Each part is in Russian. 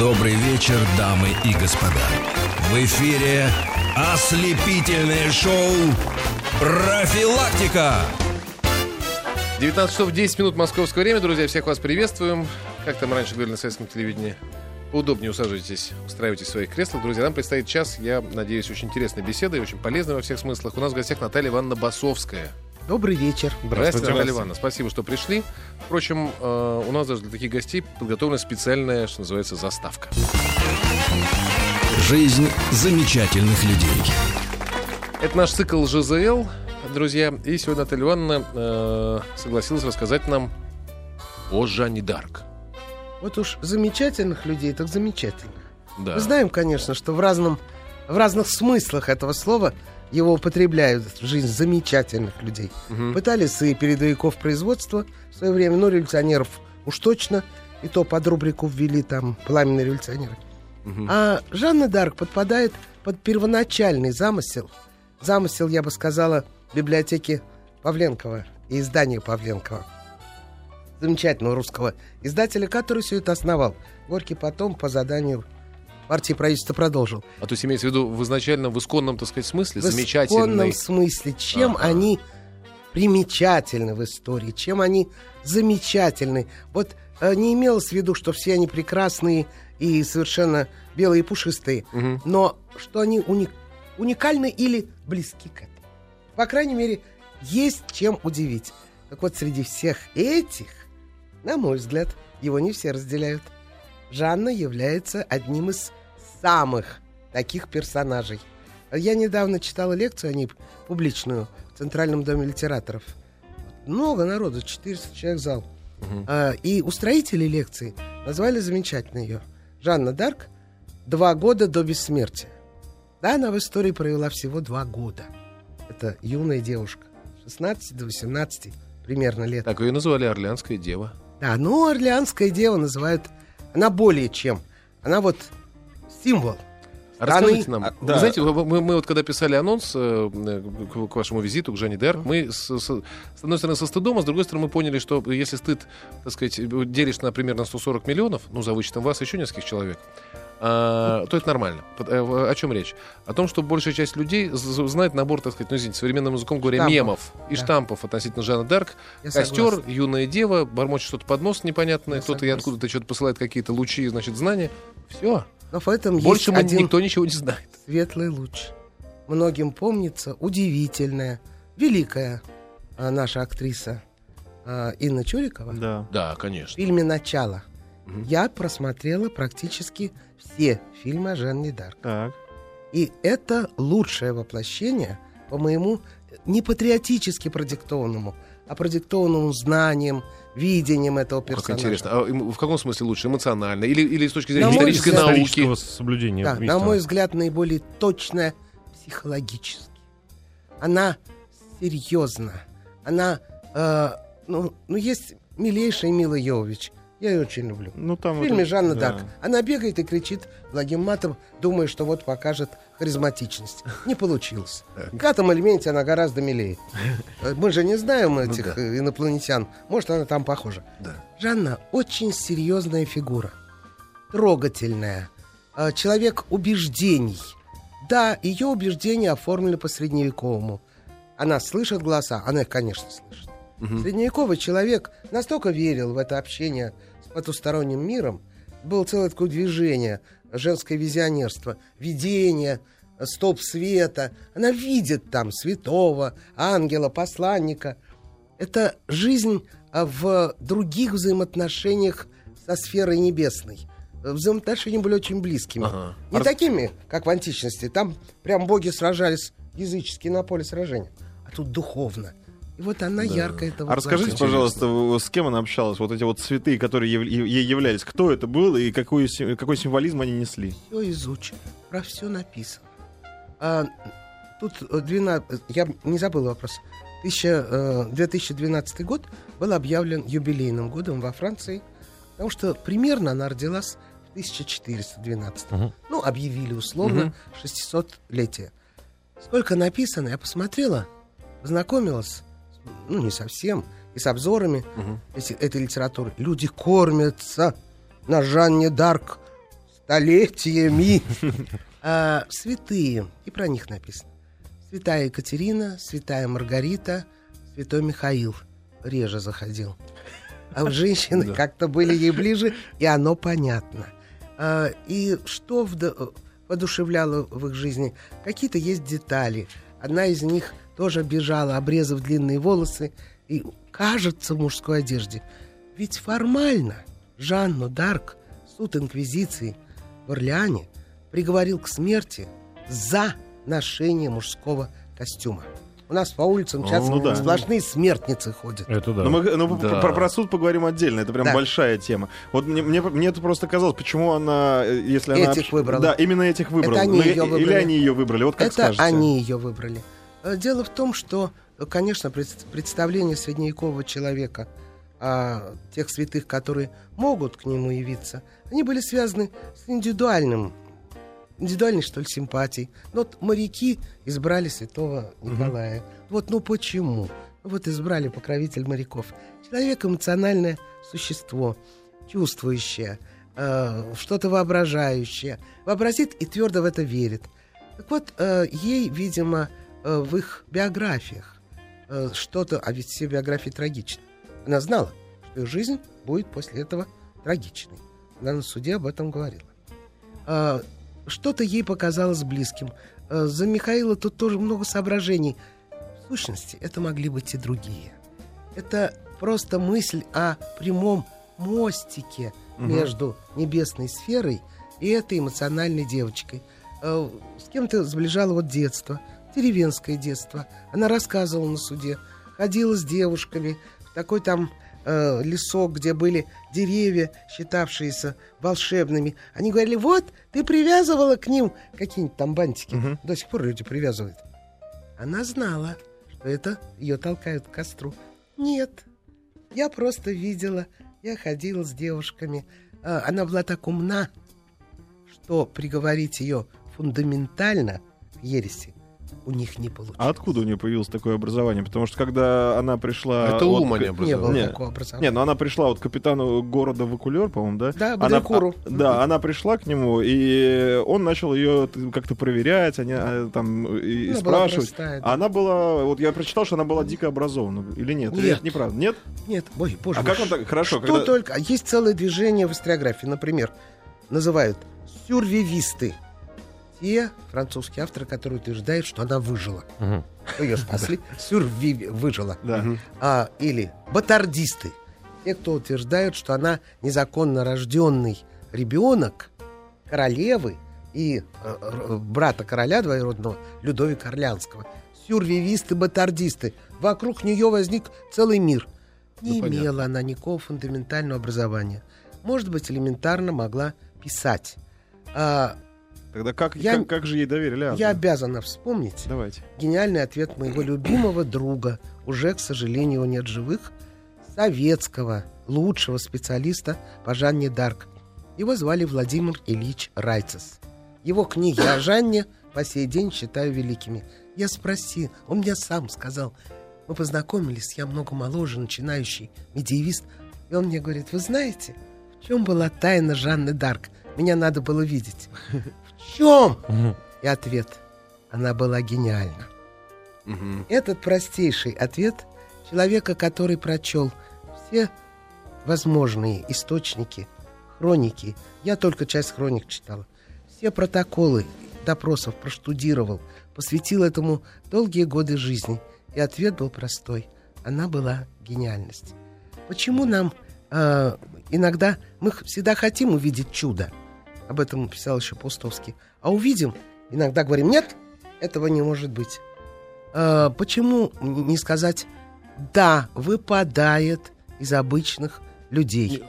Добрый вечер, дамы и господа. В эфире ослепительное шоу «Профилактика». 19 часов 10 минут московское время, друзья. Всех вас приветствуем. Как там раньше говорили на советском телевидении? Удобнее усаживайтесь, устраивайтесь в своих креслах. Друзья, нам предстоит час, я надеюсь, очень интересной беседы и очень полезной во всех смыслах. У нас в гостях Наталья Ивановна Басовская. Добрый вечер. Здравствуйте, Наталья Ивановна. Спасибо, что пришли. Впрочем, э, у нас даже для таких гостей подготовлена специальная, что называется, заставка. Жизнь замечательных людей. Это наш цикл ЖЗЛ, друзья. И сегодня Наталья Ивановна э, согласилась рассказать нам о Жанне Дарк. Вот уж замечательных людей, так замечательно. Да. Мы знаем, конечно, что в, разном, в разных смыслах этого слова его употребляют в жизнь замечательных людей. Мгм. Пытались и передовиков производства в свое время, но революционеров уж точно, и то под рубрику ввели там пламенные революционеры. Мгм. А Жанна Дарк подпадает под первоначальный замысел, замысел, я бы сказала, библиотеки Павленкова и издания Павленкова. Замечательного русского издателя, который все это основал. Горький потом по заданию партии правительства продолжил. А то есть имеется в виду в изначальном, в исконном, так сказать, смысле, В исконном замечательный. смысле, чем Ага. они примечательны в истории, чем они замечательны. Вот э, не имелось в виду, что все они прекрасные и совершенно белые и пушистые, Мгм. но что они уни- уникальны или близки к этому. По крайней мере, есть чем удивить. Так вот, среди всех этих, на мой взгляд, его не все разделяют. Жанна является одним из самых таких персонажей. Я недавно читала лекцию о ней публичную в Центральном доме литераторов. Много народу, 400 человек зал. А, и устроители лекции назвали замечательно ее. Жанна Дарк «Два года до бессмертия». Да, она в истории провела всего два года. Это юная девушка. 16 до 18 примерно лет. Так ее называли Орлеанская дева. Да, ну, Орлеанская дева называют... Она более чем. Она вот символ. Расскажите страны. нам, А, вы да. знаете, вы- мы, мы вот когда писали анонс э, к, к вашему визиту к Жанне Д'Арк, мы с, с- с одной стороны со стыдом, а с другой стороны мы поняли, что если стыд, так сказать, делишь на примерно 140 миллионов, ну, за вычетом вас еще нескольких человек, а, то это нормально. Э, О чем речь? О том, что большая часть людей знает набор, так сказать, ну, извините, современным языком говоря, Штампов. мемов и Да. штампов относительно Жанны Дарк. Я Костер, согласна. юная дева, бормочет что-то под нос непонятное, кто-то и откуда-то что-то посылает какие-то лучи, значит, знания. Все. Но в этом Больше есть мы один никто ничего не знает. светлый луч. Многим помнится удивительная, великая а, наша актриса а, Инна Чурикова Да. Да, в конечно. фильме «Начало». Мгм. Я просмотрела практически все фильмы о Жанне Дарк. Так. И это лучшее воплощение, по моему, не патриотически продиктованному, а продиктованному знанием, видением этого Как персонажа. интересно. А в каком смысле лучше? Эмоционально? Или, или с точки зрения На исторической взгляд, науки? Исторического соблюдения. Да, на мой взгляд, наиболее точная психологически. Она серьезна. Она, э, ну, ну, есть милейшая Мила Йовович. Я ее очень люблю. Ну, там В фильме это- Жанна да. Дарк. Она бегает и кричит благим матом, думая, что вот покажет харизматичность. Не получилось. В этом элементе она гораздо милее. Э, Мы же не знаем этих Ну да. э, инопланетян. Может, она там похожа. Да. Жанна очень серьезная фигура. Трогательная. э, Человек убеждений. Да, ее убеждения оформлены по средневековому. Она слышит голоса, она их, конечно, слышит. Средневековый человек настолько верил в это общение с потусторонним миром, было целое такое движение, женское визионерство, видение, э, столб света. Она видит там святого, ангела, посланника. Это жизнь а, в других взаимоотношениях со сферой небесной. Взаимоотношения были очень близкими. Ага. Не А такими, как в античности. Там прям боги сражались язычески на поле сражения. А тут духовно. Вот она ярко это А расскажите, воплотила. пожалуйста, с кем она общалась? Вот эти вот цветы, которые ей являлись. Кто это был и какой, какой символизм они несли? Все изучено, про все написано. А, тут э, 12, я не забыл вопрос. Тысяча, э, 2012 год был объявлен юбилейным годом во Франции, потому что примерно она родилась в 1412. Ну, объявили условно 600-летие. Сколько написано, я посмотрела, познакомилась, ну, не совсем, и с обзорами эти- этой литературы. Люди кормятся на Жанне Дарк столетиями. А, святые, и про них написано. Святая Екатерина, святая Маргарита, святой Михаил реже заходил. А у женщины Да. как-то были ей ближе, и оно понятно. А, и что вд- воодушевляло в их жизни? Какие-то есть детали. Одна из них тоже бежала, обрезав длинные волосы, и кажется в мужской одежде. Ведь формально Жанну Дарк суд Инквизиции в Орлеане приговорил к смерти за ношение мужского костюма. У нас по улицам сейчас ну да. сплошные смертницы ходят. Это да. Но мы ну, Да. про, про суд поговорим отдельно, это прям Да. большая тема. Вот мне, мне, мне это просто казалось, почему она, э, если она... Этих выбрала. Да, именно этих выбрала. они Ну, ее и- Или выбрали. они ее выбрали, вот как Это скажете. они ее выбрали. Э, Дело в том, что, конечно, пред- представление средневекового человека о тех святых, которые могут к нему явиться, они были связаны с индивидуальным, индивидуальной, что ли, симпатией. Вот моряки избрали святого Николая. Вот, ну почему? Вот избрали покровитель моряков. Человек эмоциональное существо, чувствующее, э, что-то воображающее. Вообразит и твердо в это верит. Так вот, э, ей, видимо, в их биографиях э, что-то, а ведь все биографии трагичны. Она знала, что ее жизнь будет после этого трагичной. Она на суде об этом говорила. А, Что-то ей показалось близким. Э, За Михаила тут тоже много соображений. В сущности, это могли быть и другие. Это просто мысль о прямом мостике между небесной сферой и этой эмоциональной девочкой. Э, С кем-то сближало вот детство, деревенское детство. Она рассказывала на суде, ходила с девушками в такой там э, лесок, где были деревья, считавшиеся волшебными. Они говорили, вот, ты привязывала к ним какие-нибудь там бантики. До сих пор люди привязывают. Она знала, что это ее толкают к костру. Нет, я просто видела, я ходила с девушками. А, Она была так умна, что приговорить ее фундаментально к ереси у них не получилось. А откуда у нее появилось такое образование? Потому что когда она пришла... Это от ум, а к- не Не было образование. Нет. такого образования. Не, ну она пришла вот к капитану города Вакулер, по-моему, да? Да, она, Бодрякуру. а, Да, она пришла к нему, и он начал ее как-то проверять, они а, там и, и Она была спрашивать. простая, да. А она была, вот я прочитал, что она была дико образована, или нет? Или Нет. это неправда? Нет? Нет, ой, боже А как он так? Хорошо, Что когда- только. А Есть целое движение в историографии. Например, называют сюрвивисты. Те французские авторы, которые утверждают, что она выжила. Мгм. Ее спасли. Сюрви выжила. Да. А, или батардисты. Те, кто утверждают, что она незаконно рожденный ребенок королевы и э, э, брата короля двоюродного Людовика Орлянского. Сюрвивисты, батардисты. Вокруг нее возник целый мир. Не Ну, понятно. имела она никакого фундаментального образования. Может быть, элементарно могла писать. А, Тогда как, Я- как, как же ей доверили? Анну? я обязана вспомнить Давайте. гениальный ответ моего любимого друга, уже, к сожалению, нет живых, советского лучшего специалиста по Жанне Дарк. Его звали Владимир Ильич Райцес. Его книги о Жанне по сей день считаю великими. Я спросил, он мне сам сказал, мы познакомились, я много моложе, начинающий медиевист, и он мне говорит, вы знаете, в чем была тайна Жанны Дарк? Меня надо было видеть. В чем? И ответ, она была гениальна. Мгм. Этот простейший ответ человека, который прочел все возможные источники, хроники, я только часть хроник читала, все протоколы допросов проштудировал, посвятил этому долгие годы жизни. И ответ был простой. Она была гениальность. Почему нам э, иногда мы всегда хотим увидеть чудо? Об этом писал еще Паустовский. А увидим, иногда говорим, нет, этого не может быть. Э, почему не сказать да, выпадает из обычных людей?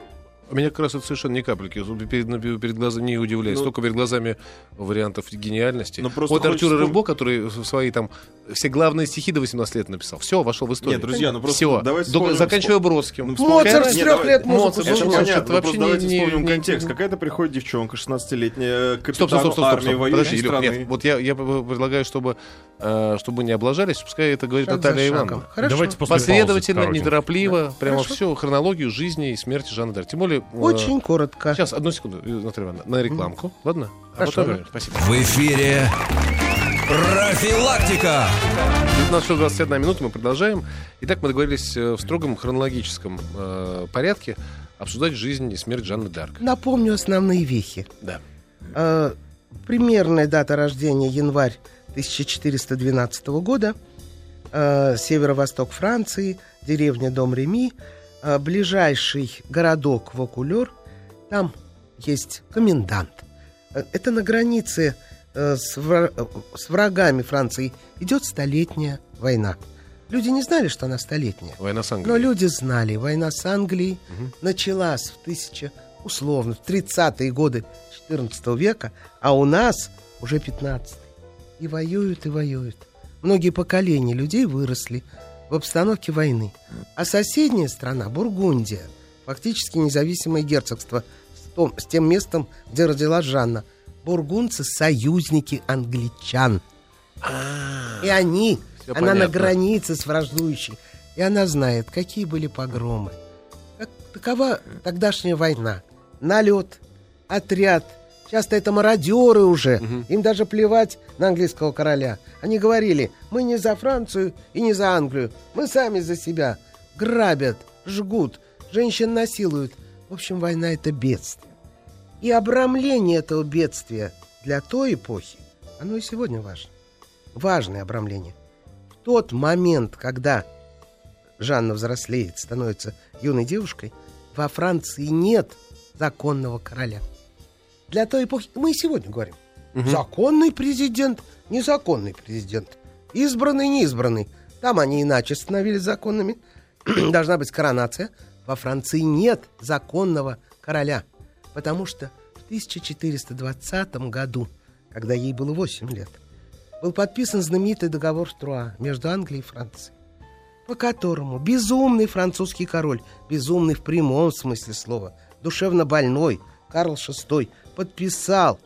Меня как раз это совершенно ни капельки. Перед, перед глазами не удивляюсь. Ну- Только перед глазами вариантов гениальности. Ну, просто вот Артур вспом- Рыбо, который в свои там все главные стихи до 18 лет написал. Все, вошел в историю. Нет, друзья, ну просто Все. давайте вспомним- заканчивая Бродским. Ну, Моцарт с трех лет Моцарт, Это понятно, вообще давайте не- вспомним не- контекст. не- Какая-то приходит девчонка 16-летняя к Стоп, стоп, стоп, стоп, армии Подожди, Илюх, нет, вот я, я предлагаю, чтобы, э, чтобы не облажались, пускай это говорит Шаг Наталья. Ивановна. Давайте после Последовательно, неторопливо, прямо все, хронологию жизни и смерти Жанны Дарк. Тем более, э, Очень коротко. Сейчас, одну секунду, Наталья Ивановна, на рекламку, ладно? А Хорошо. потом вернем. Спасибо. В эфире профилактика. 19 часов 21 минута, мы продолжаем. Итак, мы договорились э, в строгом хронологическом э, порядке обсуждать жизнь и смерть Жанны Дарк. Напомню основные вехи. Да. Э, примерная дата рождения январь 1412 года. Э, северо-восток Франции, деревня Дом-Реми, э, ближайший городок Вокулер. Там есть комендант. Э, это на границе э, с, вра- э, с врагами Франции идет столетняя война. Люди не знали, что она столетняя. Война с Но Англией. люди знали, война с Англией началась в тысяча, условно, в 30-е годы 14 века, а у нас уже 15 И воюют, и воюют. Многие поколения людей выросли в обстановке войны. А соседняя страна, Бургундия, фактически независимое герцогство с, том- с тем местом, где родилась Жанна. Бургундцы – союзники англичан. И они, Всё она на понятно. границе с враждующей. И она знает, какие были погромы. Как, такова тогдашняя война. Налет, отряд. Часто это мародеры уже. Им даже плевать на английского короля. Они говорили, мы не за Францию и не за Англию. Мы сами за себя. Грабят, жгут, женщин насилуют. В общем, война это бедствие. И обрамление этого бедствия для той эпохи, оно и сегодня важно. Важное обрамление. В тот момент, когда Жанна взрослеет, становится юной девушкой, во Франции нет законного короля. Для той эпохи, мы и сегодня говорим, законный президент, незаконный президент, избранный, неизбранный. Там они иначе становились законными. Должна быть коронация. Во Франции нет законного короля, потому что в 1420 году, когда ей было 8 лет, был подписан знаменитый договор Штруа между Англией и Францией, по которому безумный французский король, безумный в прямом смысле слова, душевно больной Карл VI подписал,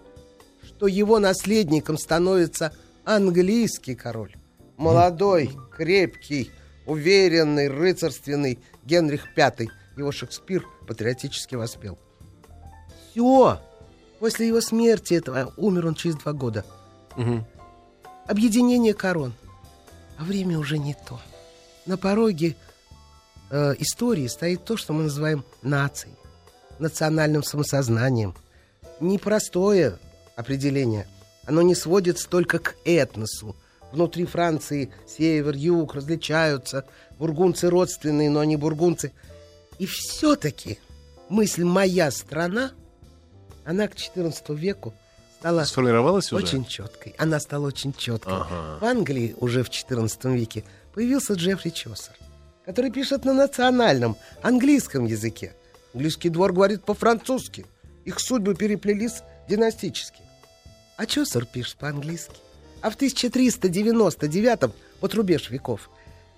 что его наследником становится английский король. Молодой, крепкий, уверенный, рыцарственный Генрих V. Его Шекспир патриотически воспел. Все. После его смерти этого умер он через два года. Мгм. Объединение корон. А время уже не то. На пороге э, истории стоит то, что мы называем нацией, национальным самосознанием. Непростое определение. Оно не сводится только к этносу. Внутри Франции север, юг различаются. Бургунцы родственные, но они бургунцы. И все-таки мысль «моя страна», она к XIV веку стала Сформировалась уже? очень четкой. Она стала очень четкой. Ага. В Англии уже в XIV веке появился Джеффри Чосер, который пишет на национальном английском языке. Английский двор говорит по-французски. Их судьбы переплелись династически. А Чосер пишет по-английски. А в 1399 вот рубеж веков,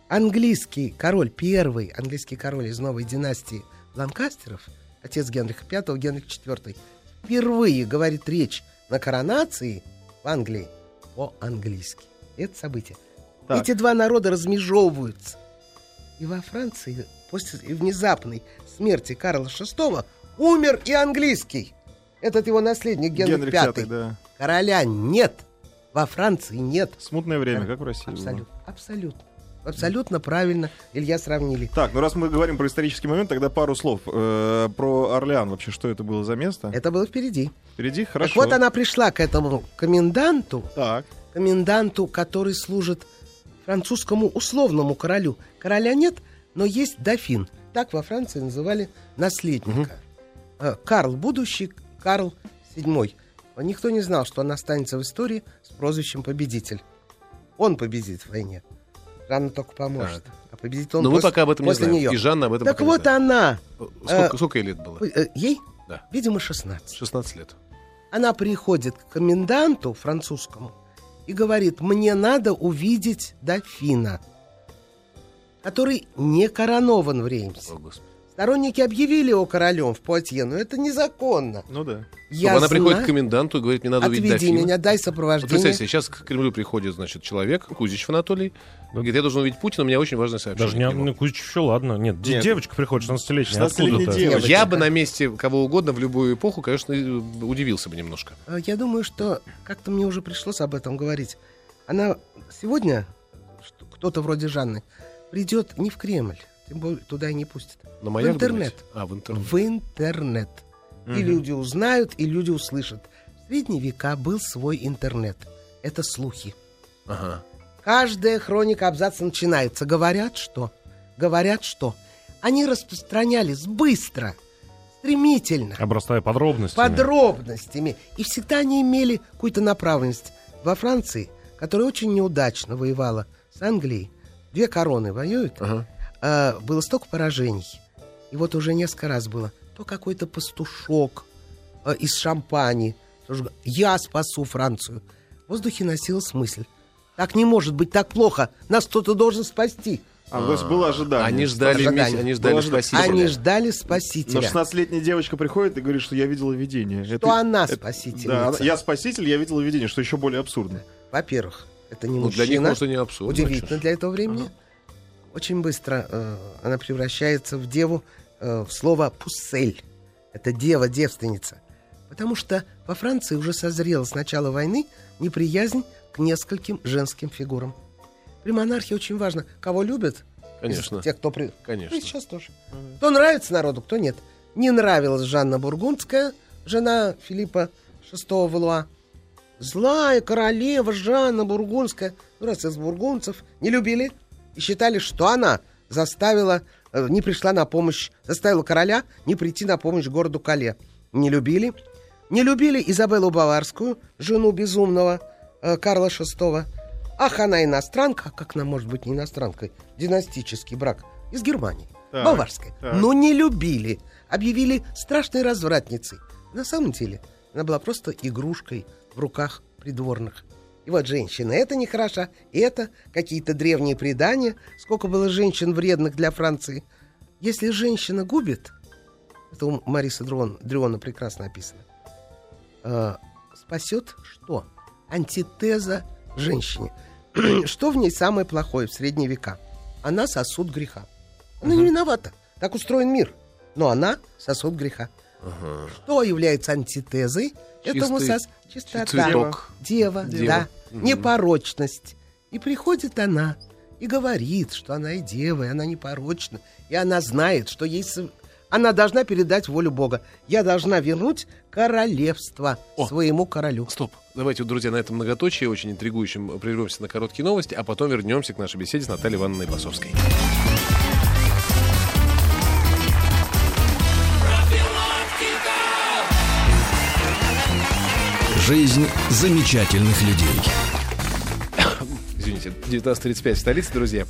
английский король, первый английский король из новой династии Ланкастеров, отец Генриха V, Генрих IV, впервые говорит речь на коронации в Англии по-английски. Это событие. Так. Эти два народа размежевываются. И во Франции после внезапной смерти Карла VI умер и английский. Этот его наследник Генрих, Генрих V. Да. Короля нет. Во Франции нет. Смутное время, как в России. было. Абсолютно. Абсолютно. Абсолютно правильно, Илья, сравнили. Так, ну раз мы говорим про исторический момент, тогда пару слов э, про Орлеан. Вообще, что это было за место? Это было впереди. Впереди, хорошо. Так вот она пришла к этому коменданту, Так. коменданту, который служит французскому условному королю. Короля нет, но есть дофин. Так во Франции называли наследника. Э, Карл будущий, Карл VII. Никто не знал, что он останется в истории с прозвищем победитель. Он победит в войне. Жанна только поможет. А победит он Но мы после, пока об этом не знаем. нее. И Жанна об этом Так не вот знает. она. Сколько, э, сколько ей лет было? э, Ей, Да. видимо, 16. 16 лет. Она приходит к коменданту французскому и говорит, мне надо увидеть дофина, который не коронован в Реймсе. О, Господи. Сторонники объявили его королем в Пуатье, но это незаконно. Ну да. Я она приходит знаю- к коменданту и говорит, мне надо увидеть Отведи дофина. меня, дай Вот сопровождение. представьте, сейчас к Кремлю приходит, значит, человек, Кузичев Анатолий, говорит, я должен увидеть Путина, у меня очень важное сообщение. Даже не, к нему». ну, Кузичев еще ладно. Нет, Нет. девочка приходит, 16-летняя. 16-летняя Откуда-то. Я бы на месте кого угодно в любую эпоху, конечно, и удивился бы немножко. А, Я думаю, что как-то мне уже пришлось об этом говорить. Она сегодня, кто-то вроде Жанны, придет не в Кремль, туда и не пустят. На маяк, интернет. думаете? А, в интернет. В интернет. И люди узнают, и люди услышат. В средние века был свой интернет. Это слухи. Ага. Каждая хроника абзаца начинается. Говорят, что? Говорят, что? Они распространялись быстро, стремительно, Обрастая подробностями. подробностями. И всегда они имели какую-то направленность. Во Франции, которая очень неудачно воевала с Англией, две короны воюют, Ага. А, было столько поражений. И вот уже несколько раз было. То какой-то пастушок а, из шампани. тоже Я спасу Францию. В воздухе носилась мысль. Так не может быть так плохо. Нас кто-то должен спасти. А, то есть было ожидание. Они ждали, Ожидание. они ждали Было спасителя. Они ждали Но спасителя. 16-летняя девочка приходит и говорит, что я видела видение. Что она это- спасительница. Да, она- я спаситель, я видела видение, что еще более абсурдно. Во-первых, это не Ну, для них, мужчина. может, и не абсурдно. Удивительно ж. для этого времени. Очень быстро э, она превращается в деву э, в слово «пуссель». Это дева, девственница. Потому что во Франции уже созрела с начала войны неприязнь к нескольким женским фигурам. При монархии очень важно, кого любят. Конечно. Тех, кто при... Конечно. И сейчас тоже. Кто нравится народу, кто нет. Не нравилась Жанна Бургундская, жена Филиппа VI Валуа. Злая королева Жанна Бургундская, ну раз из бургундцев, не любили и считали, что она заставила, э, не пришла на помощь, заставила короля не прийти на помощь городу Кале. Не любили. Не любили Изабеллу Баварскую, жену безумного э, Карла VI. Ах, она иностранка, как она может быть не иностранкой? Династический брак из Германии. Так, Баварская. так. Но не любили. Объявили страшной развратницей. На самом деле, она была просто игрушкой в руках придворных. И вот женщина, это нехорошо, и это какие-то древние предания. Сколько было женщин вредных для Франции. Если женщина губит, это у Мариса Дрон, Дриона прекрасно описано, э, спасет что? Антитеза женщине. что в ней самое плохое в средние века? Она сосуд греха. Она не виновата. Так устроен мир. Но она сосуд греха. Что является антитезой этому Чистый сос... Чистота. цветок. Дева, Дева. да. Непорочность. И приходит она и говорит, что она и дева, и она непорочна. И она знает, что ей... Она должна передать волю Бога. Я должна вернуть королевство О. своему королю. Стоп. Давайте, друзья, на этом многоточие очень интригующем прервемся на короткие новости, а потом вернемся к нашей беседе с Натальей Ивановной Басовской. Жизнь замечательных людей. Извините, 19.35 в столице, друзья.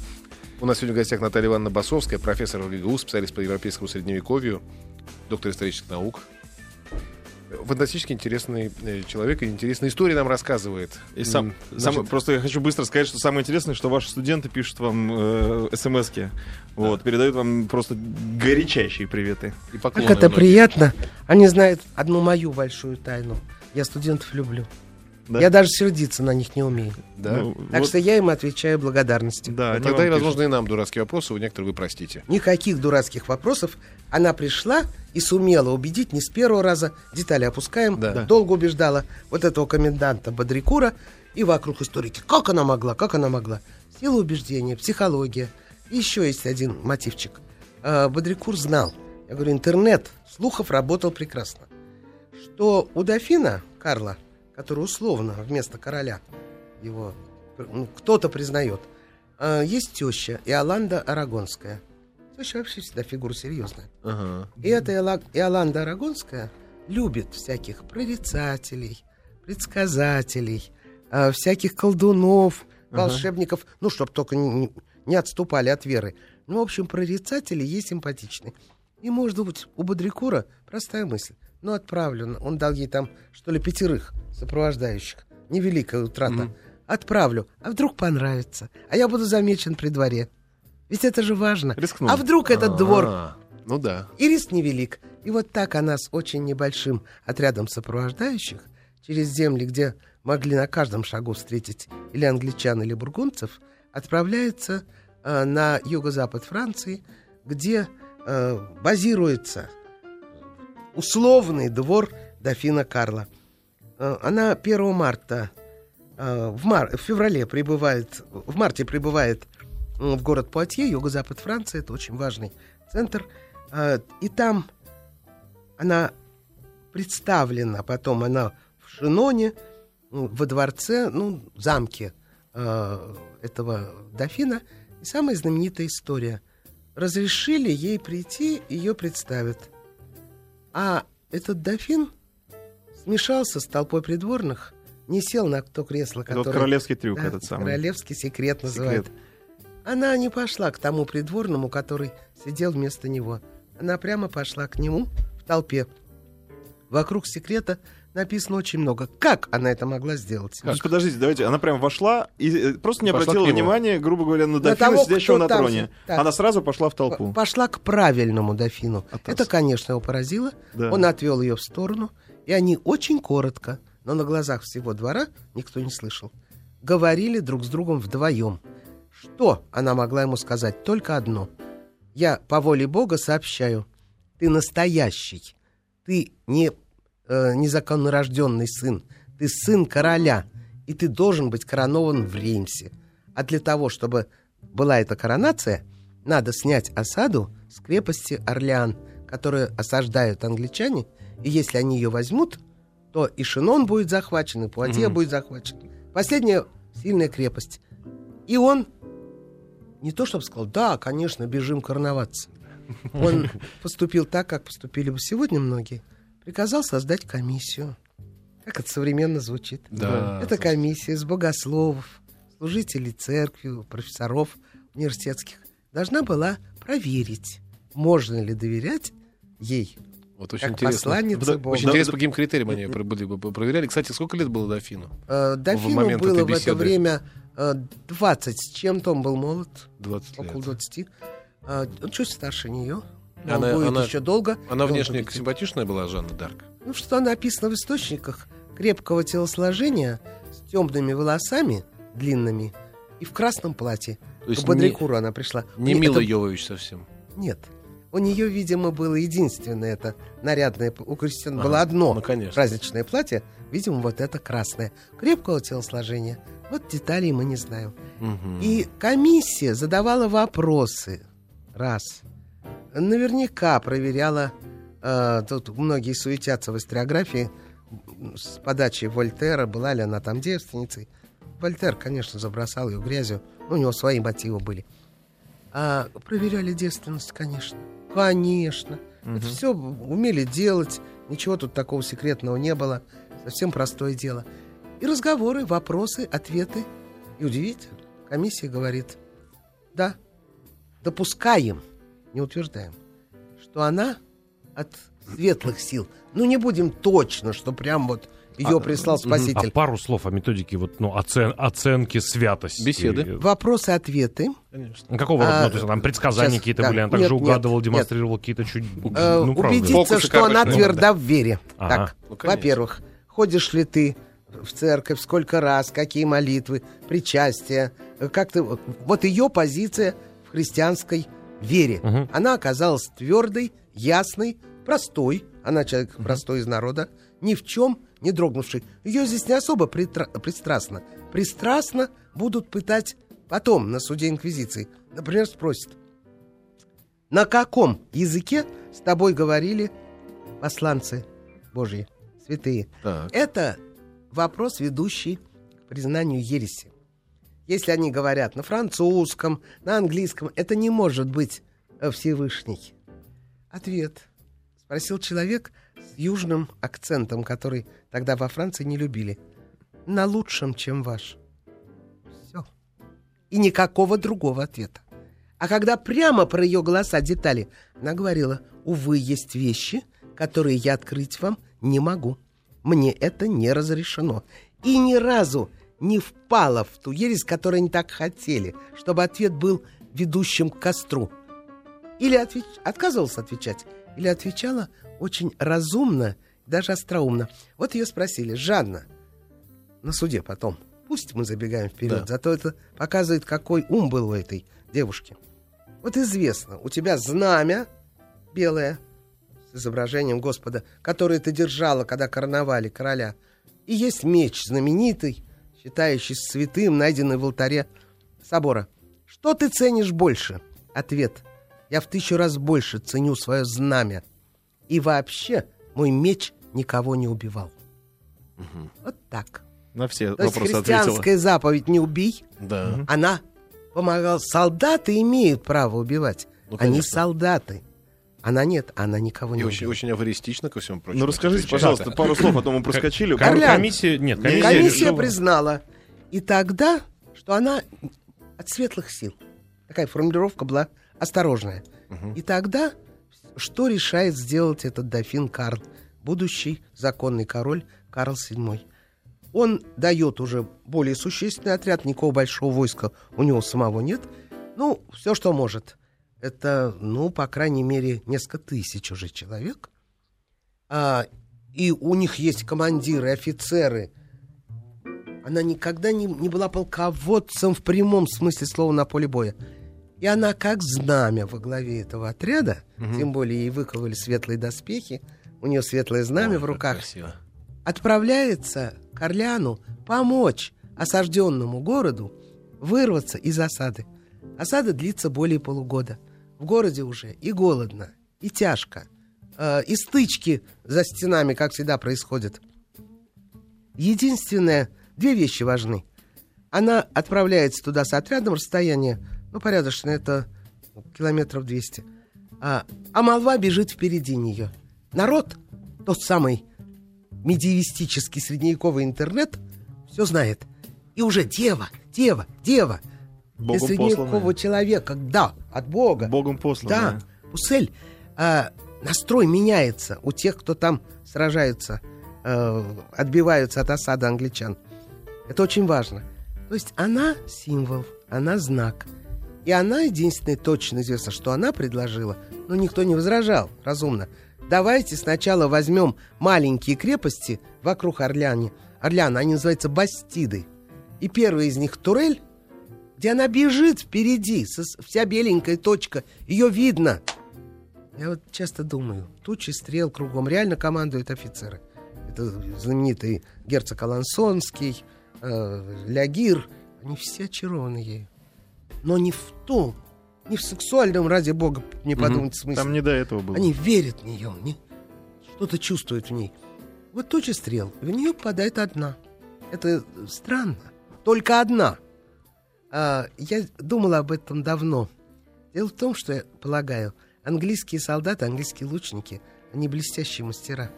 У нас сегодня в гостях Наталья Ивановна Басовская, профессор РГГУ, специалист по европейскому средневековью, доктор исторических наук. Фантастически интересный э, человек и интересные истории нам рассказывает. И сам, М, сам- значит, просто я хочу быстро сказать, что самое интересное, что ваши студенты пишут вам э, смс-ки, вот, передают вам просто горячайшие приветы. и Как это многие. приятно. Они знают одну мою большую тайну. Я студентов люблю. Да? Я даже сердиться на них не умею. Да? Ну, Так вот, что я им отвечаю благодарностью. да, они Тогда, и, возможно, и нам дурацкие вопросы, у некоторых вы простите. Никаких дурацких вопросов. Она пришла и сумела убедить не с первого раза. Детали опускаем. Да. Да. Долго убеждала вот этого коменданта Бодрикура и вокруг историки. Как она могла? Как она могла? Сила убеждения, психология. И еще есть один мотивчик. А, Бодрикур знал. Я говорю, интернет слухов работал прекрасно. Что у дофина Карла, который условно вместо короля его ну, кто-то признает, а, есть теща Иоланда Арагонская. Теща вообще всегда фигура серьезная. Ага. И эта Иола- Иоланда Арагонская любит всяких прорицателей, предсказателей, а, всяких колдунов, волшебников, ну, чтоб только не- не отступали от веры. Ну, в общем, прорицатели ей симпатичны. И, может быть, у Бодрикура простая мысль. Ну, отправлю. Он дал ей там, что ли, пятерых сопровождающих. Невеликая утрата. Отправлю. А вдруг понравится? А я буду замечен при дворе. Ведь это же важно. Рискнул. А вдруг этот двор А, Ну да. И риск невелик. И вот так она с очень небольшим отрядом сопровождающих через земли, где могли на каждом шагу встретить или англичан, или бургундцев, отправляется э, на юго-запад Франции, где э, базируется условный двор дофина Карла. Э, она 1 марта, э, в, мар- в феврале прибывает, в марте прибывает в город Пуатье, юго-запад Франции, это очень важный центр. И там она представлена, потом она в Шиноне, во дворце, ну, замке этого дофина. И самая знаменитая история. Разрешили ей прийти, ее представят. А этот дофин смешался с толпой придворных, не сел на то кресло, Это вот которое... королевский трюк Да, этот самый. Королевский секрет называют. Она не пошла к тому придворному, который сидел вместо него. Она прямо пошла к нему в толпе. Вокруг секрета написано очень много. Как она это могла сделать? Есть, подождите, давайте, она прям вошла и э, просто не Пошла обратила внимания, грубо говоря, на На дофина, того, сидящего на там троне. Так. Она сразу пошла в толпу. Пошла к правильному дофину. Атас. Это, конечно, его поразило. Да. Он отвел ее в сторону, и они очень коротко, но на глазах всего двора никто не слышал, говорили друг с другом вдвоем. Что она могла ему сказать? Только одно. Я по воле Бога сообщаю, ты настоящий, ты не э, незаконно рожденный сын, ты сын короля, и ты должен быть коронован в Реймсе. А для того, чтобы была эта коронация, надо снять осаду с крепости Орлеан, которую осаждают англичане, и если они ее возьмут, то и Шинон будет захвачен, и Пуатье будет захвачен. Последняя сильная крепость. И он не то чтобы сказал, да, конечно, бежим короноваться. Он поступил так, как поступили бы сегодня многие. Приказал создать комиссию. Как это современно звучит. Да. Это комиссия из богословов, служителей церкви, профессоров университетских. Должна была проверить, можно ли доверять ей, Вот очень как интересно. Да, Бога. Очень Да, интересно, да. по каким критериям они были бы проверяли. Кстати, сколько лет было дофину? Э, Дофину момент было этой в это время э, 20 с чем-то, он был молод, 20 около лет. 20. Э, Он чуть старше нее. Но Она- он будет она- еще долго. Она внешне победит. симпатичная была, Жанна Дарк? Ну, что написано в источниках. Крепкого телосложения, с темными волосами, длинными, и в красном платье. То есть К Бодрикуру она пришла. Не Мила это- Йовович совсем. Нет. У нее, видимо, было единственное это нарядное... У Кристины Ага, было одно ну, конечно. праздничное платье. Видимо, вот это красное. Крепкого телосложения. Вот деталей мы не знаем. Мгм. И комиссия задавала вопросы. Раз. Наверняка проверяла... э, тут многие суетятся в историографии с подачи Вольтера, была ли она там девственницей. Вольтер, конечно, забросал ее грязью. но У него свои мотивы были. А проверяли девственность, конечно. Конечно. Это все умели делать. Ничего тут такого секретного не было. Совсем простое дело. И разговоры, вопросы, ответы. И удивительно. Комиссия говорит, да, допускаем, не утверждаем, что она от светлых сил. Ну, не будем точно, что прям вот ее прислал А Спаситель. пару слов о методике вот, ну, оцен- оценки святости. Беседы. Вопросы-ответы. Конечно. Ну, Какого рода? А, Ну, то есть там предсказания сейчас, какие-то да. были, она также Нет, нет, угадывала, нет. демонстрировала какие-то чуть... Ну, правда. убедиться, Фокусы что она карточные, тверда в вере. Ага. Так, Ну, конечно. во-первых, ходишь ли ты в церковь, сколько раз, какие молитвы, причастия, э, как ты... Вот ее позиция в христианской вере. Мгм. Она оказалась твердой, ясной, простой. Она человек простой из народа, ни в чем не дрогнувший. Ее здесь не особо притра- пристрастно. Пристрастно будут пытать потом на суде Инквизиции. Например, спросят, на каком языке с тобой говорили посланцы Божьи, святые? Так. Это вопрос, ведущий к признанию ереси. Если они говорят на французском, на английском, это не может быть э, Всевышний. Ответ. Спросил человек с южным акцентом, который тогда во Франции не любили. На лучшем, чем ваш. Все. И никакого другого ответа. А когда прямо про ее голоса детали, она говорила, увы, есть вещи, которые я открыть вам не могу. Мне это не разрешено. И ни разу не впала в ту ересь, которую они так хотели, чтобы ответ был ведущим к костру. или отвеч- отказывалась отвечать, или отвечала очень разумно, даже остроумно. Вот ее спросили, Жанна, на суде потом, пусть мы забегаем вперед, Да. зато это показывает, какой ум был у этой девушки. Вот известно, у тебя знамя белое с изображением Господа, которое ты держала, когда короновали короля, и есть меч знаменитый, считающийся святым, найденный в алтаре собора. Что ты ценишь больше? Ответ. Я в тысячу раз больше ценю свое знамя. И вообще, мой меч никого не убивал. Вот так. На все То есть вопросы ответила. христианская заповедь «не убий», Да. она помогала. Солдаты имеют право убивать. Ну, Они солдаты. Она нет, она никого И не очень, убила. очень аваристично ко всему прочему. Ну расскажите, пожалуйста, пару слов, а то мы проскочили. Ком- Орлян. Комиссия, нет, комиссия, Комиссия признала. И тогда, что она от светлых сил. Такая формулировка была осторожная. И тогда, что решает сделать этот дофин Карл, будущий законный король Карл VII? Он дает уже более существенный отряд, никакого большого войска у него самого нет. Ну, все, что может. Это, ну, по крайней мере, несколько тысяч уже человек. А, и у них есть командиры, офицеры, она никогда не, не была полководцем в прямом смысле слова на поле боя. И она как знамя во главе этого отряда, тем более ей выковали светлые доспехи, у нее светлое знамя Ой, в руках, красиво. отправляется к Орлеану помочь осажденному городу вырваться из осады. Осада длится более полугода. В городе уже и голодно, и тяжко, э, и стычки за стенами, как всегда, происходят. Единственное, две вещи важны. Она отправляется туда с отрядом, расстояние, ну, порядочно, это километров 200. А, а молва бежит впереди нее. Народ, тот самый медиевистический средневековый интернет, все знает. И уже дева, дева, дева. Богом средневекового человека, да, от Бога. Богом посланная. Да, Пусель, а, настрой меняется у тех, кто там сражаются, э, отбиваются от осады англичан. Это очень важно. То есть она символ, она знак. И она единственное точно известно, что она предложила, но никто не возражал, разумно. Давайте сначала возьмем маленькие крепости вокруг Орляне. Орляна, они называются Бастиды. И первая из них Турель, где она бежит впереди, вся беленькая точка, ее видно. Я вот часто думаю, тучи стрел кругом, реально командуют офицеры. Это знаменитый герцог Алансонский, э, Лягир, они все очарованы ею. Но не в том, не в сексуальном, ради бога, не подумайте смысле. Там не до этого было. Они верят в нее, они что-то чувствуют в ней. Вот туча стрел, в нее попадает одна. Это странно. Только одна. А, я думала об этом давно. Дело в том, что я полагаю, английские солдаты, английские лучники, они блестящие мастера.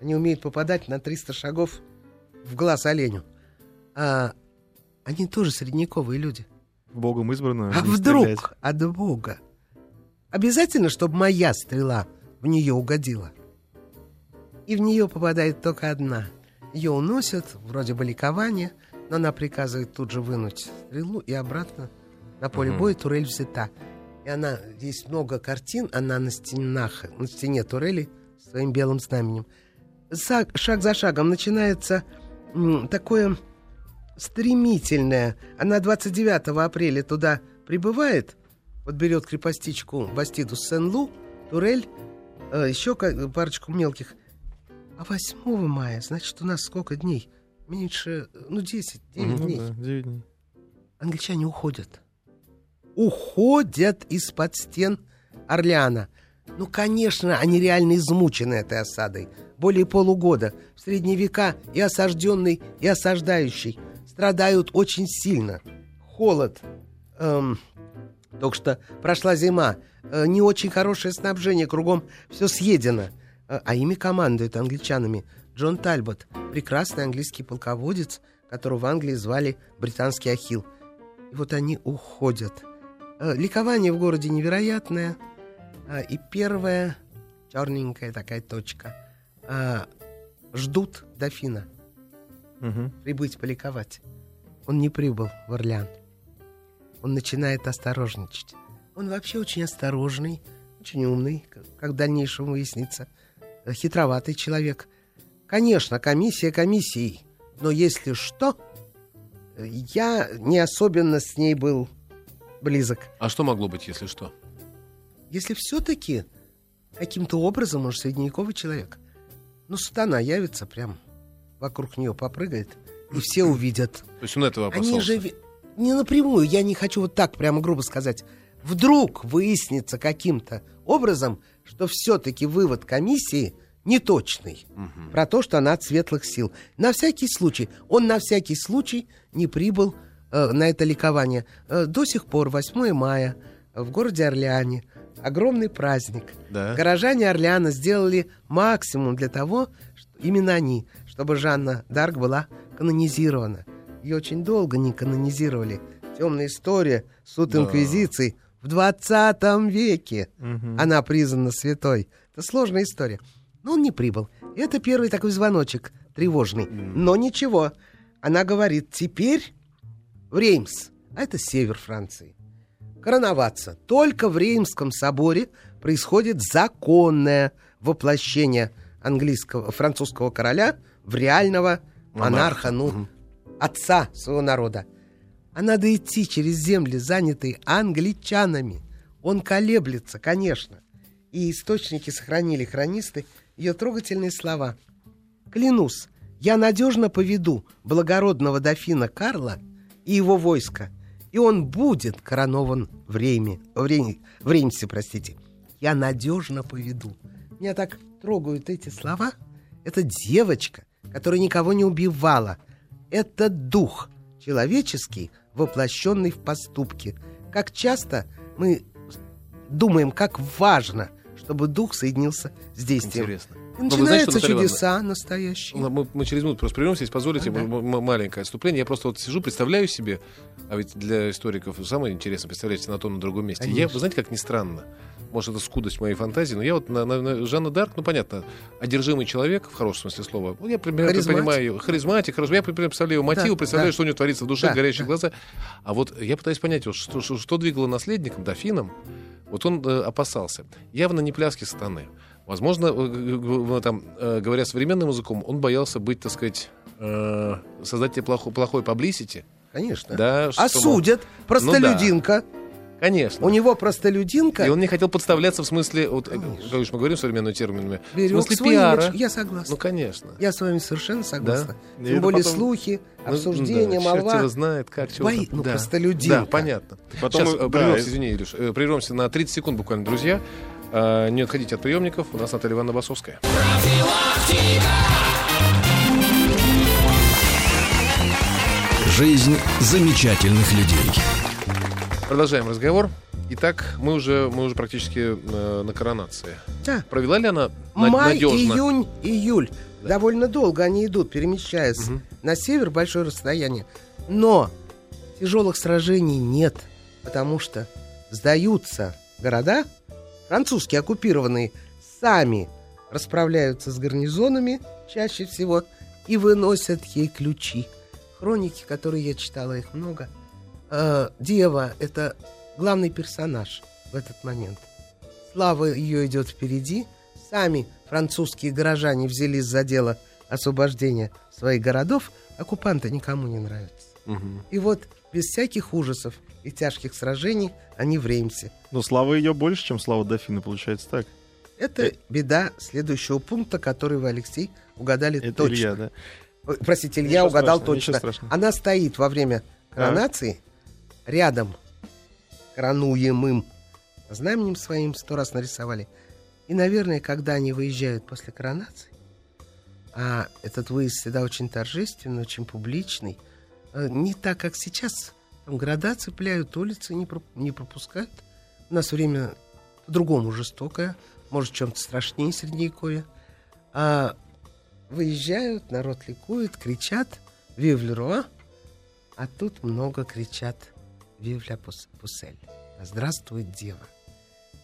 Они умеют попадать на 300 шагов в глаз оленю. А они тоже средневековые люди. Богом избранную. А вдруг стрелять. от Бога? Обязательно, чтобы моя стрела в нее угодила. И в нее попадает только одна. Ее уносят, вроде бы ликование, но она приказывает тут же вынуть стрелу и обратно на поле боя турель взята. И она, здесь много картин, она на стенах, на стене турели с своим белым знаменем. Шаг за шагом начинается м, такое стремительная. Она 29 апреля туда прибывает, вот берет крепостичку Бастиду Сен-Лу, Турель, э, еще парочку мелких. А 8 мая, значит, у нас сколько дней? Меньше, э, ну, 10, 9 Ну дней. да, девять дней. Англичане уходят. Уходят из-под стен Орлеана. Ну, конечно, они реально измучены этой осадой. Более полугода. В средние века и осажденный, и осаждающий страдают очень сильно. Холод. Эм, только что прошла зима. Э, не очень хорошее снабжение. Кругом все съедено. Э, а ими командует англичанами Джон Тальбот. Прекрасный английский полководец, которого в Англии звали британский Ахилл. И вот они уходят. Э, Ликование в городе невероятное. А, И первая черненькая такая точка. А, Ждут дофина Мгм. прибыть поликовать. Он не прибыл в Орлеан. Он начинает осторожничать. Он вообще очень осторожный, очень умный, как- в дальнейшем выяснится, э, хитроватый человек. Конечно, комиссия комиссией, но если что, я не особенно с ней был близок. А что могло быть, если что? Если все-таки каким-то образом же средневековый человек, ну, сатана явится прям вокруг нее попрыгает, и все увидят. То есть он этого опасался? Они же не напрямую, я не хочу вот так прямо грубо сказать. Вдруг выяснится каким-то образом, что все-таки вывод комиссии неточный. Про то, что она от светлых сил. На всякий случай, он на всякий случай не прибыл э, на это ликование. Э, до сих пор 8 мая в городе Орлеане огромный праздник. Да. Горожане Орлеана сделали максимум для того, что, именно они, чтобы Жанна Дарк была канонизирована. Ее очень долго не канонизировали. Темная история, суд Да. инквизиции в 20 веке. Она признана святой. Это сложная история. Но он не прибыл. Это первый такой звоночек тревожный. Но ничего. Она говорит, теперь в Реймс, а это север Франции, короноваться. Только в Реймском соборе происходит законное воплощение английского, французского короля в реального монарха, ну, отца своего народа. А надо идти через земли, занятые англичанами. Он колеблется, конечно. И источники сохранили, хронисты, ее трогательные слова. Клянусь, я надежно поведу благородного дофина Карла и его войско, и он будет коронован в Рейме, в, Рейм- в Реймсе, простите. Я надежно поведу. Меня так трогают эти слова. Это девочка, которая никого не убивала. Это дух человеческий, воплощенный в поступке. Как часто мы думаем, как важно, чтобы дух соединился с действием. Интересно. Знаете, начинаются Наталья чудеса настоящие. Ну, Мы, мы через минуту просто прервемся, если позволите, м- м- маленькое отступление. Я просто вот сижу, представляю себе, а ведь для историков самое интересное представляете на том, на другом месте. Я, Конечно. вы знаете, как ни странно, может, это скудость моей фантазии, но я вот на, на- на Жанна Дарк, ну, понятно, одержимый человек, в хорошем смысле слова. Ну, я примерно Харизматик. понимаю ее. Харизматик, хорошо. Я представляю его мотивы, Да, представляю, да. что у него творится в душе, Да, в горящих да. глазах. А вот я пытаюсь понять, вот, что, что, что двигало наследником, дофином, вот он э, опасался. Явно не пляски сатаны. Возможно, э, г- там, э, говоря современным языком, он боялся быть, так сказать, создать тебе плохой, плохой publicity. Конечно. Да, что, мол, Осудят. Простолюдинка. Конечно. У него простолюдинка. И он не хотел подставляться в смысле, вот, э, Конечно. как уж мы говорим современными терминами, берег в смысле свой пиара. имидж. Я согласна. Ну, конечно. Я с вами совершенно согласна. И Тем это более потом- слухи, Ну, обсуждения, да, черт молва. его знает, как, чего Бои- ну, да. простолюдинка. Да, понятно. Потом, Сейчас э, э, да, прервемся, и- извини, Илюш, э, прервемся на 30 секунд буквально, друзья. Э, Не отходите от приемников. У нас Наталья Ивановна Басовская. Жизнь замечательных людей. Продолжаем разговор. Итак, мы уже, мы уже практически э, на коронации. Да. Провела ли она на- Май, надежно? июнь, июль. Довольно долго они идут, перемещаясь Мгм. на север большое расстояние. Но тяжелых сражений нет, потому что сдаются города, французские оккупированные, сами расправляются с гарнизонами чаще всего и выносят ей ключи. Хроники, которые я читала, их много. Э, Дева — это главный персонаж в этот момент. Слава ее идет впереди. Сами французские горожане взялись за дело освобождения своих городов. Оккупанты никому не нравятся. Мгм. И вот без всяких ужасов и тяжких сражений они в Реймсе. Ну, слава ее больше, чем слава дофина, получается так. Это беда следующего пункта, который вы, Алексей, угадали Это точно. Илья, да? Простите, Илья Ничего угадал страшного, точно. Она стоит во время коронации рядом коронуемым. Знаменем своим сто раз нарисовали. И, наверное, когда они выезжают после коронации, а этот выезд всегда очень торжественный, очень публичный, э, не так, как сейчас. Там города цепляют, улицы не, не пропускают. У нас время по-другому жестокое, может, чем-то страшнее средневековья. А выезжают, народ ликует, кричат «Вив Леруа», а тут много кричат «Вив ля Пус- Пусель», «Здравствует Дева».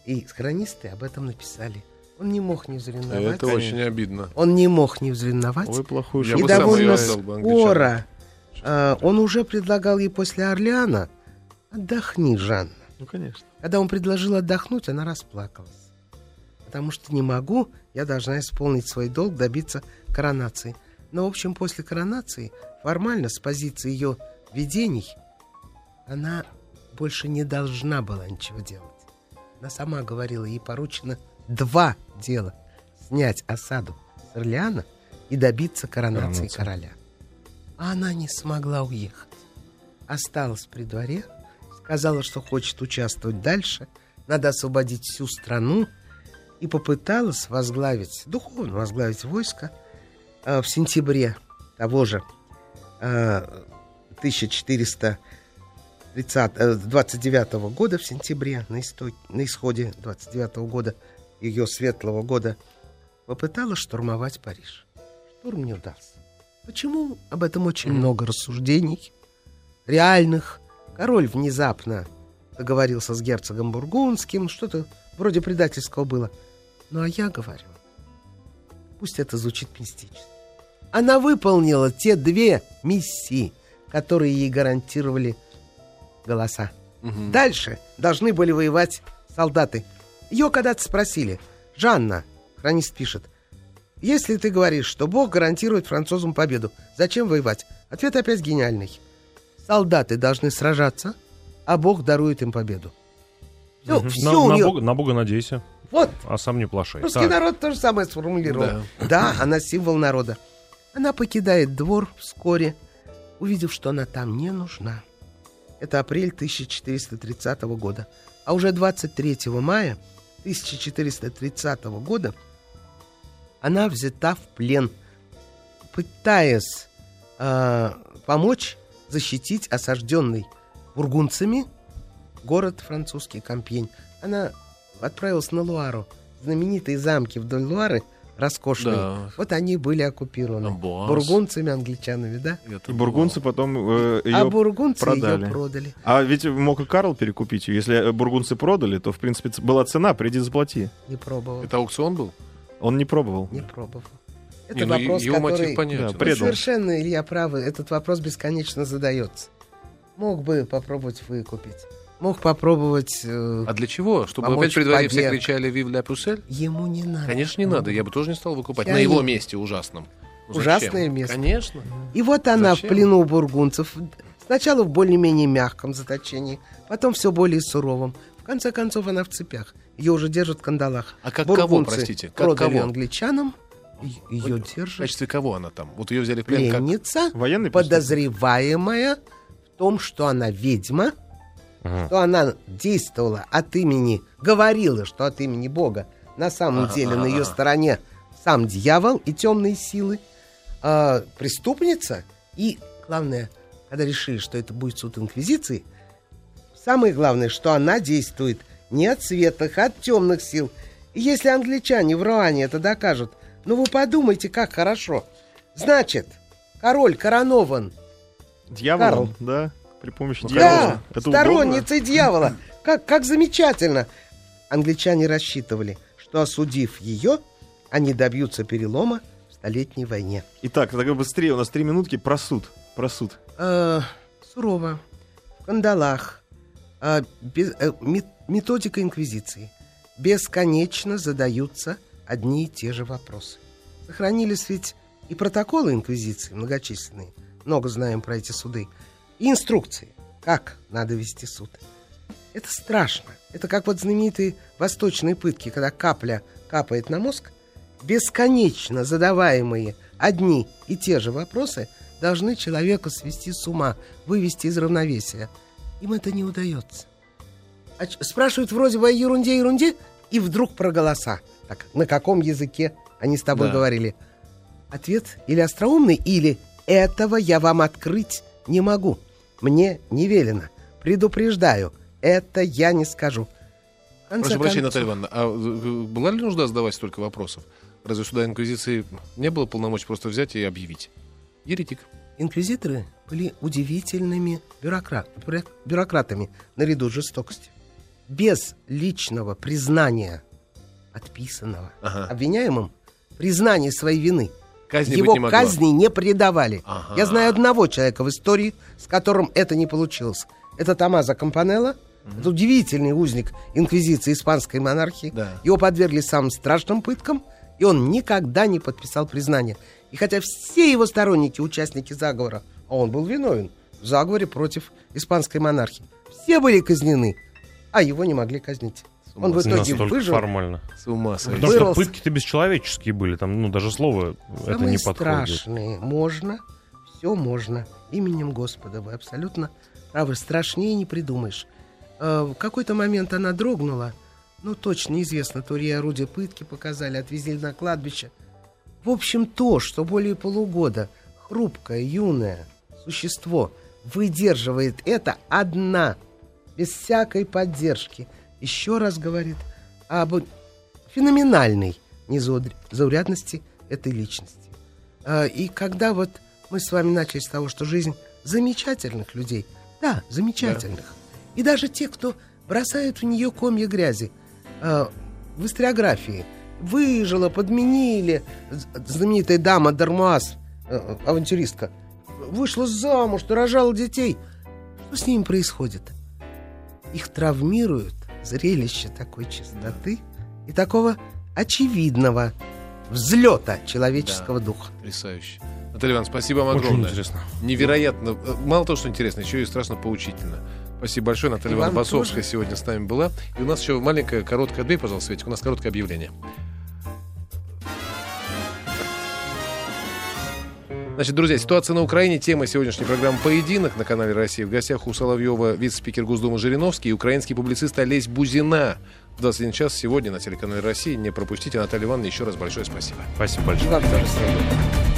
И хронисты об этом написали. Он не мог не взревновать. Это очень обидно. Он не мог не взревновать. Ой, плохую Я И бы шутку. сам довольно скоро э, он уже предлагал ей после Орлеана «Отдохни, Жанна». Ну, конечно. Когда он предложил отдохнуть, она расплакалась. потому что не могу, я должна исполнить свой долг, добиться коронации. Но, в общем, после коронации, формально, с позиции ее видений, она больше не должна была ничего делать. Она сама говорила, ей поручено два дела. Снять осаду с Орлеана и добиться коронации Коронация. короля. А она не смогла уехать. Осталась при дворе, сказала, что хочет участвовать дальше, надо освободить всю страну, и попыталась возглавить, духовно возглавить войско э, в сентябре того же э, 1429 года, в сентябре, на, исто- на исходе 29 года, ее светлого года, попыталась штурмовать Париж. Штурм не удался. Почему? Об этом очень много рассуждений, реальных. Король внезапно договорился с герцогом Бургундским, что-то вроде предательского было. Ну а я говорю, пусть это звучит мистически. Она выполнила те две миссии, которые ей гарантировали голоса. Мгм. Дальше должны были воевать солдаты. Ее когда-то спросили, Жанна, хронист пишет, если ты говоришь, что Бог гарантирует французам победу, зачем воевать? Ответ опять гениальный. Солдаты должны сражаться, а Бог дарует им победу. Все, Мгм. все на, у на нее. Бога, на Бога надейся, Вот, а сам не плашай. русский Так. народ то же самое сформулировал. Да. она символ народа. Она покидает двор вскоре, увидев, что она там не нужна. Это апрель 1430 года. А уже 23 мая 1430 года она взята в плен, пытаясь э, помочь защитить осажденный бургунцами город французский Кампьень. Она отправилась на Луару. Знаменитые замки вдоль Луары, роскошные, Да. вот они были оккупированы. Амбуаз. бургунцами, англичанами, да? Это И бургунцы потом э, ее а бургунцы продали. ее продали. А ведь мог и Карл перекупить ее. Если э, бургунцы продали, то, в принципе, была цена, приди заплати. Не пробовал. Это аукцион был? Он не пробовал. Не пробовал. Это Не, ну, вопрос, его мотив который... понятен. Да, предал. совершенно, Илья, правы. Этот вопрос бесконечно задается. Мог бы попробовать выкупить. Мог попробовать... э, А для чего? Чтобы опять при дворе все кричали «Вив ля Пуссель»? Ему не надо. Конечно, не надо. Я бы тоже не стал выкупать. Я На его не- месте ужасном. Ну, зачем? Ужасное место. Конечно. И вот она Зачем? в плену у бургунцев. Сначала в более-менее мягком заточении, потом все более суровом. В конце концов, она в цепях. Ее уже держат в кандалах. А как кого, Бургунцы простите? Как продали кого? англичанам. Ее В держат. качестве кого она там? Вот ее взяли в плен как... Пленница, Военный преступник? подозреваемая в том, что она ведьма, Ага. что она действовала от имени, говорила, что от имени Бога. На самом Ага, деле на ее стороне сам дьявол и темные силы. А, преступница. И главное, когда решили, что это будет суд инквизиции, самое главное, что она действует не от светлых, а от темных сил. И если англичане в Руане это докажут, ну вы подумайте, как хорошо. Значит, король коронован Дьяволом, Карл. да? При помощи да, дьявола. Это сторонница дьявола. Как, как замечательно. Англичане рассчитывали, что осудив ее, они добьются перелома в Столетней войне. Итак, тогда быстрее, у нас три минутки про суд. Про суд. Э, сурово, в кандалах, э, без- э, мет- методика инквизиции. Бесконечно задаются одни и те же вопросы. Сохранились ведь и протоколы инквизиции многочисленные. Много знаем про эти суды. И инструкции, как надо вести суд. Это страшно. Это как вот знаменитые восточные пытки, когда капля капает на мозг. Бесконечно задаваемые одни и те же вопросы должны человека свести с ума, вывести из равновесия. Им это не удается. А спрашивают вроде бы о ерунде, ерунде, и вдруг про голоса. Так, на каком языке они с тобой Да. говорили? Ответ или остроумный, или этого я вам открыть не могу. Мне не велено. Предупреждаю, это я не скажу. Прошу прощения, Наталья Ивановна, а э, была ли нужда задавать столько вопросов? Разве суда инквизиции не было полномочий просто взять и объявить? Еретик. Инквизиторы были удивительными бюрократ- бюро- бюрократами наряду с жестокостью. Без личного признания отписанного Ага. обвиняемым, признания своей вины, Казни его не казни не предавали. Ага. Я знаю одного человека в истории, с которым это не получилось. Это Томазо Кампанелло, Это удивительный узник инквизиции испанской монархии. Да. Его подвергли самым страшным пыткам, и он никогда не подписал признание. И хотя все его сторонники, участники заговора, а он был виновен в заговоре против испанской монархии, все были казнены, а его не могли казнить. Он в итоге Настолько выжил. формально. С ума сойти. Потому что пытки-то бесчеловеческие были. Там, ну, даже слово это Самые не подходит. страшные можно, все можно. Именем Господа вы абсолютно правы. Страшнее не придумаешь. Э, В какой-то момент она дрогнула. Ну, точно неизвестно. То ли орудие пытки показали, отвезли на кладбище. В общем, то, что более полугода хрупкое, юное существо выдерживает это одна, без всякой поддержки, еще раз говорит об феноменальной незаурядности этой личности. А, И когда вот мы с вами начали с того, что жизнь замечательных людей, да, замечательных, и даже те, кто бросают в нее комья грязи, а, в историографии выжила, подменили, знаменитая дама Дармуаз, э, авантюристка, вышла замуж, рожала детей. Что с ними происходит? Их травмируют зрелище такой чистоты и такого очевидного взлета человеческого духа. Потрясающе. Наталья Ивановна, спасибо вам Очень огромное. интересно. Невероятно. Мало того, что интересно, еще и страшно поучительно. Спасибо большое. Наталья Ивановна Басовская тоже. сегодня с нами была. И у нас еще маленькая, короткая... Отбей, пожалуйста, Светик, у нас короткое объявление. Значит, друзья, ситуация на Украине. Тема сегодняшней программы «Поединок» на канале «Россия». В гостях у Соловьева вице-спикер Госдумы Жириновский и украинский публицист Олесь Бузина. В 21 час сегодня на телеканале «Россия». Не пропустите. Наталья Ивановна, еще раз большое спасибо. Спасибо большое. И вам тоже, Сергей.